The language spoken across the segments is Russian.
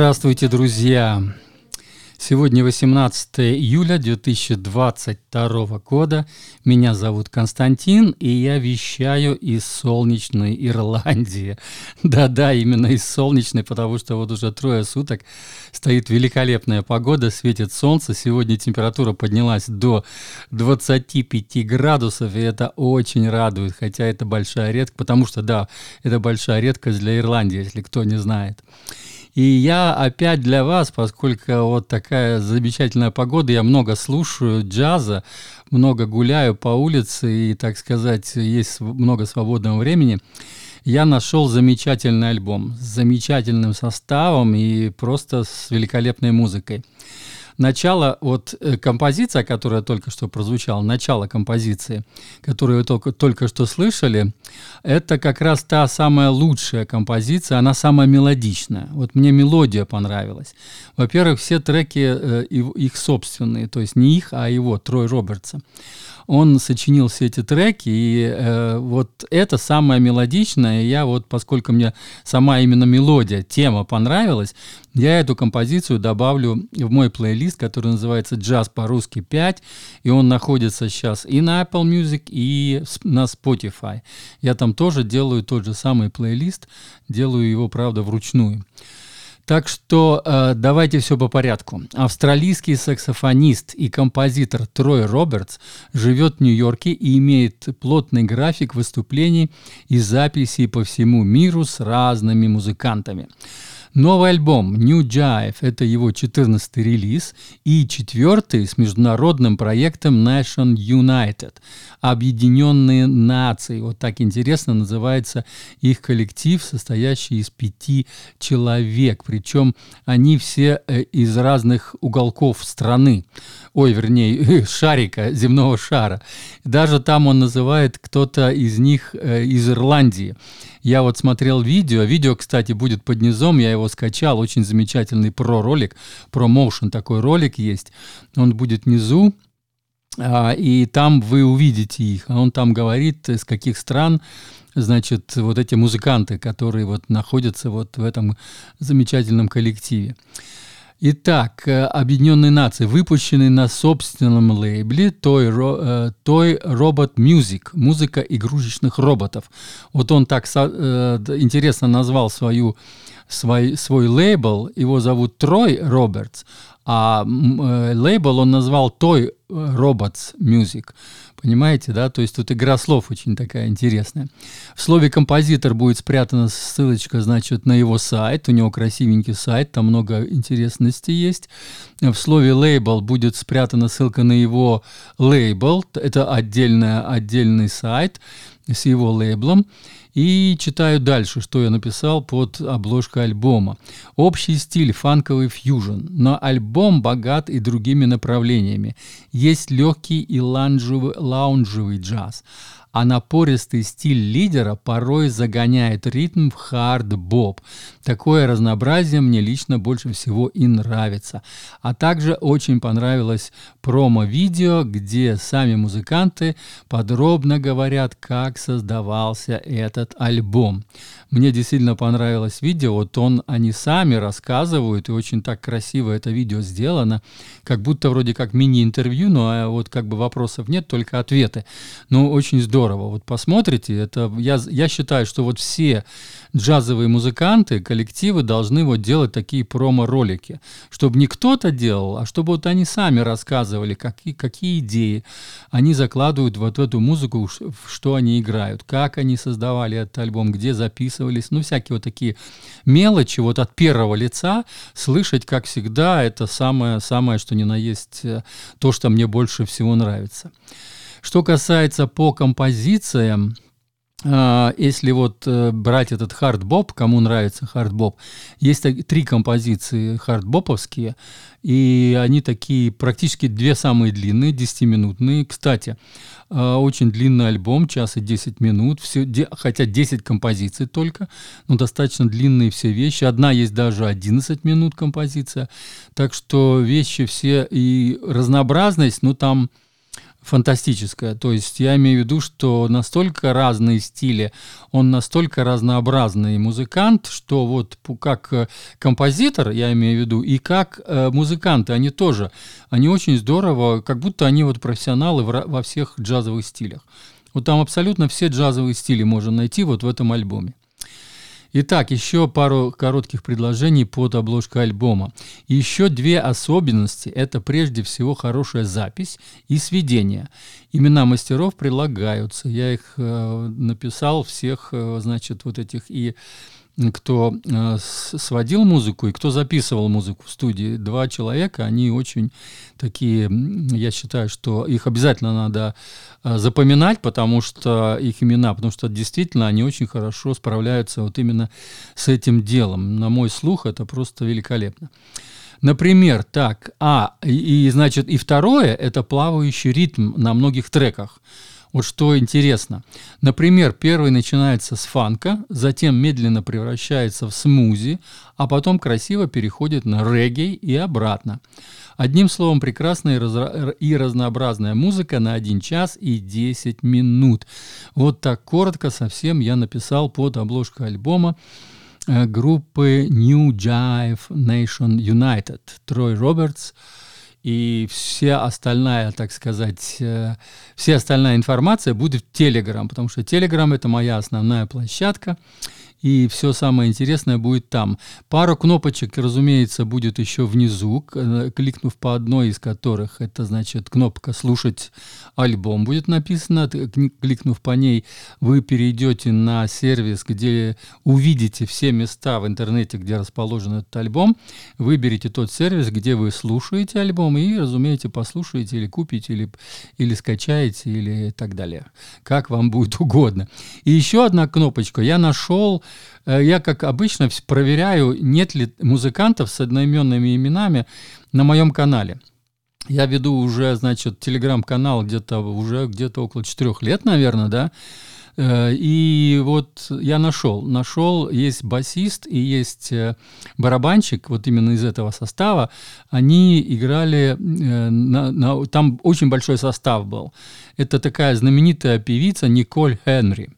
Здравствуйте, друзья! Сегодня 18 июля 2022 года. Меня зовут Константин, и я вещаю из солнечной Ирландии. Да-да, именно из солнечной, потому что вот уже трое суток стоит великолепная погода, светит солнце. Сегодня температура поднялась до 25 градусов, и это очень радует, хотя это большая редкость, потому что, да, это большая редкость для Ирландии, если кто не знает. И я опять для вас, поскольку вот такая замечательная погода, я много слушаю джаза, много гуляю по улице и, так сказать, есть много свободного времени, я нашел замечательный альбом с замечательным составом и просто с великолепной музыкой начало, вот э, композиция, которая только что прозвучала, начало композиции, которую вы только, только что слышали, это как раз та самая лучшая композиция, она самая мелодичная. Вот мне мелодия понравилась. Во-первых, все треки э, их собственные, то есть не их, а его, Трой Робертса он сочинил все эти треки, и э, вот это самое мелодичное, я вот, поскольку мне сама именно мелодия, тема понравилась, я эту композицию добавлю в мой плейлист, который называется «Джаз по-русски 5», и он находится сейчас и на Apple Music, и на Spotify. Я там тоже делаю тот же самый плейлист, делаю его, правда, вручную. Так что э, давайте все по порядку. Австралийский саксофонист и композитор Трой Робертс живет в Нью-Йорке и имеет плотный график выступлений и записей по всему миру с разными музыкантами. Новый альбом New Jive – это его 14-й релиз и четвертый с международным проектом Nation United – Объединенные Нации. Вот так интересно называется их коллектив, состоящий из пяти человек. Причем они все э, из разных уголков страны. Ой, вернее, шарика, земного шара. Даже там он называет кто-то из них э, из Ирландии. Я вот смотрел видео, видео, кстати, будет под низом, я его скачал, очень замечательный про-ролик, про-моушен такой ролик есть, он будет внизу, а, и там вы увидите их. А он там говорит, из каких стран, значит, вот эти музыканты, которые вот находятся вот в этом замечательном коллективе. Итак, э, Объединенные Нации, выпущенный на собственном лейбле Toy, э, Toy Robot Music, музыка игрушечных роботов. Вот он так э, интересно назвал свою, свой, свой лейбл, его зовут Трой Робертс, а лейбл он назвал Toy Robots Music. Понимаете, да? То есть тут игра слов очень такая интересная. В слове «композитор» будет спрятана ссылочка, значит, на его сайт. У него красивенький сайт, там много интересностей есть. В слове «лейбл» будет спрятана ссылка на его лейбл. Это отдельная, отдельный сайт с его лейблом. И читаю дальше, что я написал под обложкой альбома. Общий стиль фанковый фьюжн, но альбом богат и другими направлениями. Есть легкий и лаунжевый, лаунжевый джаз а напористый стиль лидера порой загоняет ритм в хард-боб. Такое разнообразие мне лично больше всего и нравится. А также очень понравилось промо-видео, где сами музыканты подробно говорят, как создавался этот альбом. Мне действительно понравилось видео, вот он, они сами рассказывают, и очень так красиво это видео сделано, как будто вроде как мини-интервью, но а вот как бы вопросов нет, только ответы. Но очень здорово здорово. Вот посмотрите, это я, я считаю, что вот все джазовые музыканты, коллективы должны вот делать такие промо-ролики, чтобы не кто-то делал, а чтобы вот они сами рассказывали, какие, какие идеи они закладывают вот в эту музыку, что они играют, как они создавали этот альбом, где записывались, ну всякие вот такие мелочи вот от первого лица слышать, как всегда, это самое, самое, что ни на есть, э, то, что мне больше всего нравится. Что касается по композициям, а, если вот э, брать этот хардбоп, кому нравится хардбоп, есть три композиции хардбоповские, и они такие практически две самые длинные, 10-минутные. Кстати, а, очень длинный альбом, час и 10 минут, все, хотя 10 композиций только, но достаточно длинные все вещи. Одна есть даже 11 минут композиция, так что вещи все и разнообразность, ну там фантастическое. То есть я имею в виду, что настолько разные стили, он настолько разнообразный музыкант, что вот как э, композитор, я имею в виду, и как э, музыканты, они тоже, они очень здорово, как будто они вот профессионалы во всех джазовых стилях. Вот там абсолютно все джазовые стили можно найти вот в этом альбоме. Итак, еще пару коротких предложений под обложкой альбома. Еще две особенности. Это прежде всего хорошая запись и сведение. Имена мастеров прилагаются. Я их э, написал всех, э, значит, вот этих и кто э, сводил музыку и кто записывал музыку в студии. Два человека, они очень такие, я считаю, что их обязательно надо э, запоминать, потому что их имена, потому что действительно они очень хорошо справляются вот именно с этим делом. На мой слух это просто великолепно. Например, так, а, и, и значит, и второе, это плавающий ритм на многих треках. Вот что интересно. Например, первый начинается с фанка, затем медленно превращается в смузи, а потом красиво переходит на регги и обратно. Одним словом, прекрасная и, раз... и разнообразная музыка на 1 час и 10 минут. Вот так коротко совсем я написал под обложкой альбома э, группы New Jive Nation United. Трой Робертс – и вся остальная, так сказать, э, вся остальная информация будет в Telegram, потому что Telegram это моя основная площадка и все самое интересное будет там. Пару кнопочек, разумеется, будет еще внизу, э, кликнув по одной из которых, это значит кнопка «Слушать альбом» будет написано, кликнув по ней, вы перейдете на сервис, где увидите все места в интернете, где расположен этот альбом, выберите тот сервис, где вы слушаете альбом и, разумеется, послушаете или купите, или, или скачаете, или так далее, как вам будет угодно. И еще одна кнопочка, я нашел я, как обычно, проверяю, нет ли музыкантов с одноименными именами на моем канале. Я веду уже, значит, телеграм-канал где-то уже где-то около четырех лет, наверное, да. Э, и вот я нашел, нашел, есть басист и есть э, барабанщик, вот именно из этого состава, они играли, на, на, там очень большой состав был. Это такая знаменитая певица Николь Хенри.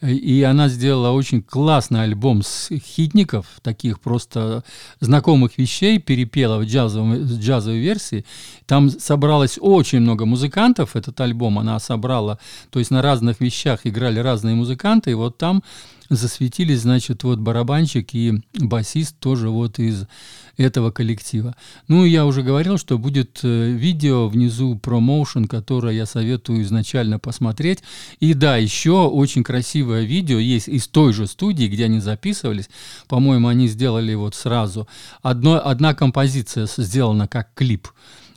И она сделала очень классный альбом с хитников, таких просто знакомых вещей, перепела в джазовой, джазовой версии. Там собралось очень много музыкантов, этот альбом она собрала, то есть на разных вещах играли разные музыканты, и вот там засветились, значит, вот барабанщик и басист тоже вот из этого коллектива. Ну, я уже говорил, что будет э, видео внизу промоушен, которое я советую изначально посмотреть. И да, еще очень красивое видео есть из той же студии, где они записывались. По-моему, они сделали вот сразу. Одно, одна композиция сделана как клип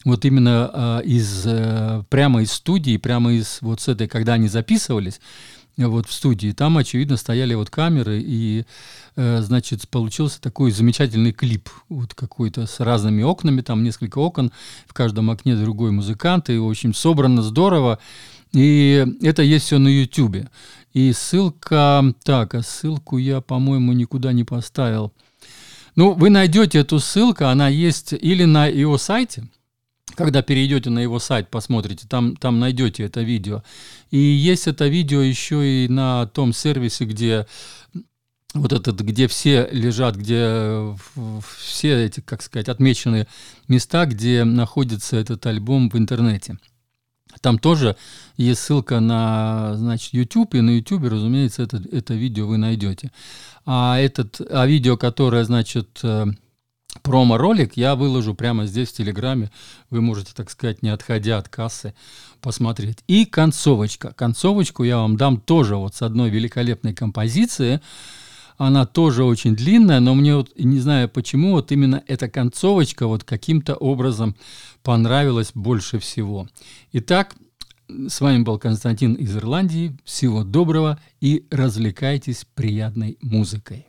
вот именно э, из э, прямо из студии, прямо из вот с этой, когда они записывались, вот в студии. Там, очевидно, стояли вот камеры, и, э, значит, получился такой замечательный клип, вот какой-то с разными окнами, там несколько окон, в каждом окне другой музыкант, и, в общем, собрано здорово. И это есть все на YouTube. И ссылка, так, а ссылку я, по-моему, никуда не поставил. Ну, вы найдете эту ссылку, она есть или на его сайте, когда перейдете на его сайт, посмотрите, там, там найдете это видео. И есть это видео еще и на том сервисе, где вот этот, где все лежат, где все эти, как сказать, отмеченные места, где находится этот альбом в интернете. Там тоже есть ссылка на, значит, YouTube, и на YouTube, разумеется, это, это видео вы найдете. А, этот, а видео, которое, значит, э, промо-ролик я выложу прямо здесь в Телеграме. Вы можете, так сказать, не отходя от кассы, посмотреть. И концовочка. Концовочку я вам дам тоже вот с одной великолепной композиции. Она тоже очень длинная, но мне вот не знаю почему, вот именно эта концовочка вот каким-то образом понравилась больше всего. Итак, с вами был Константин из Ирландии. Всего доброго и развлекайтесь приятной музыкой.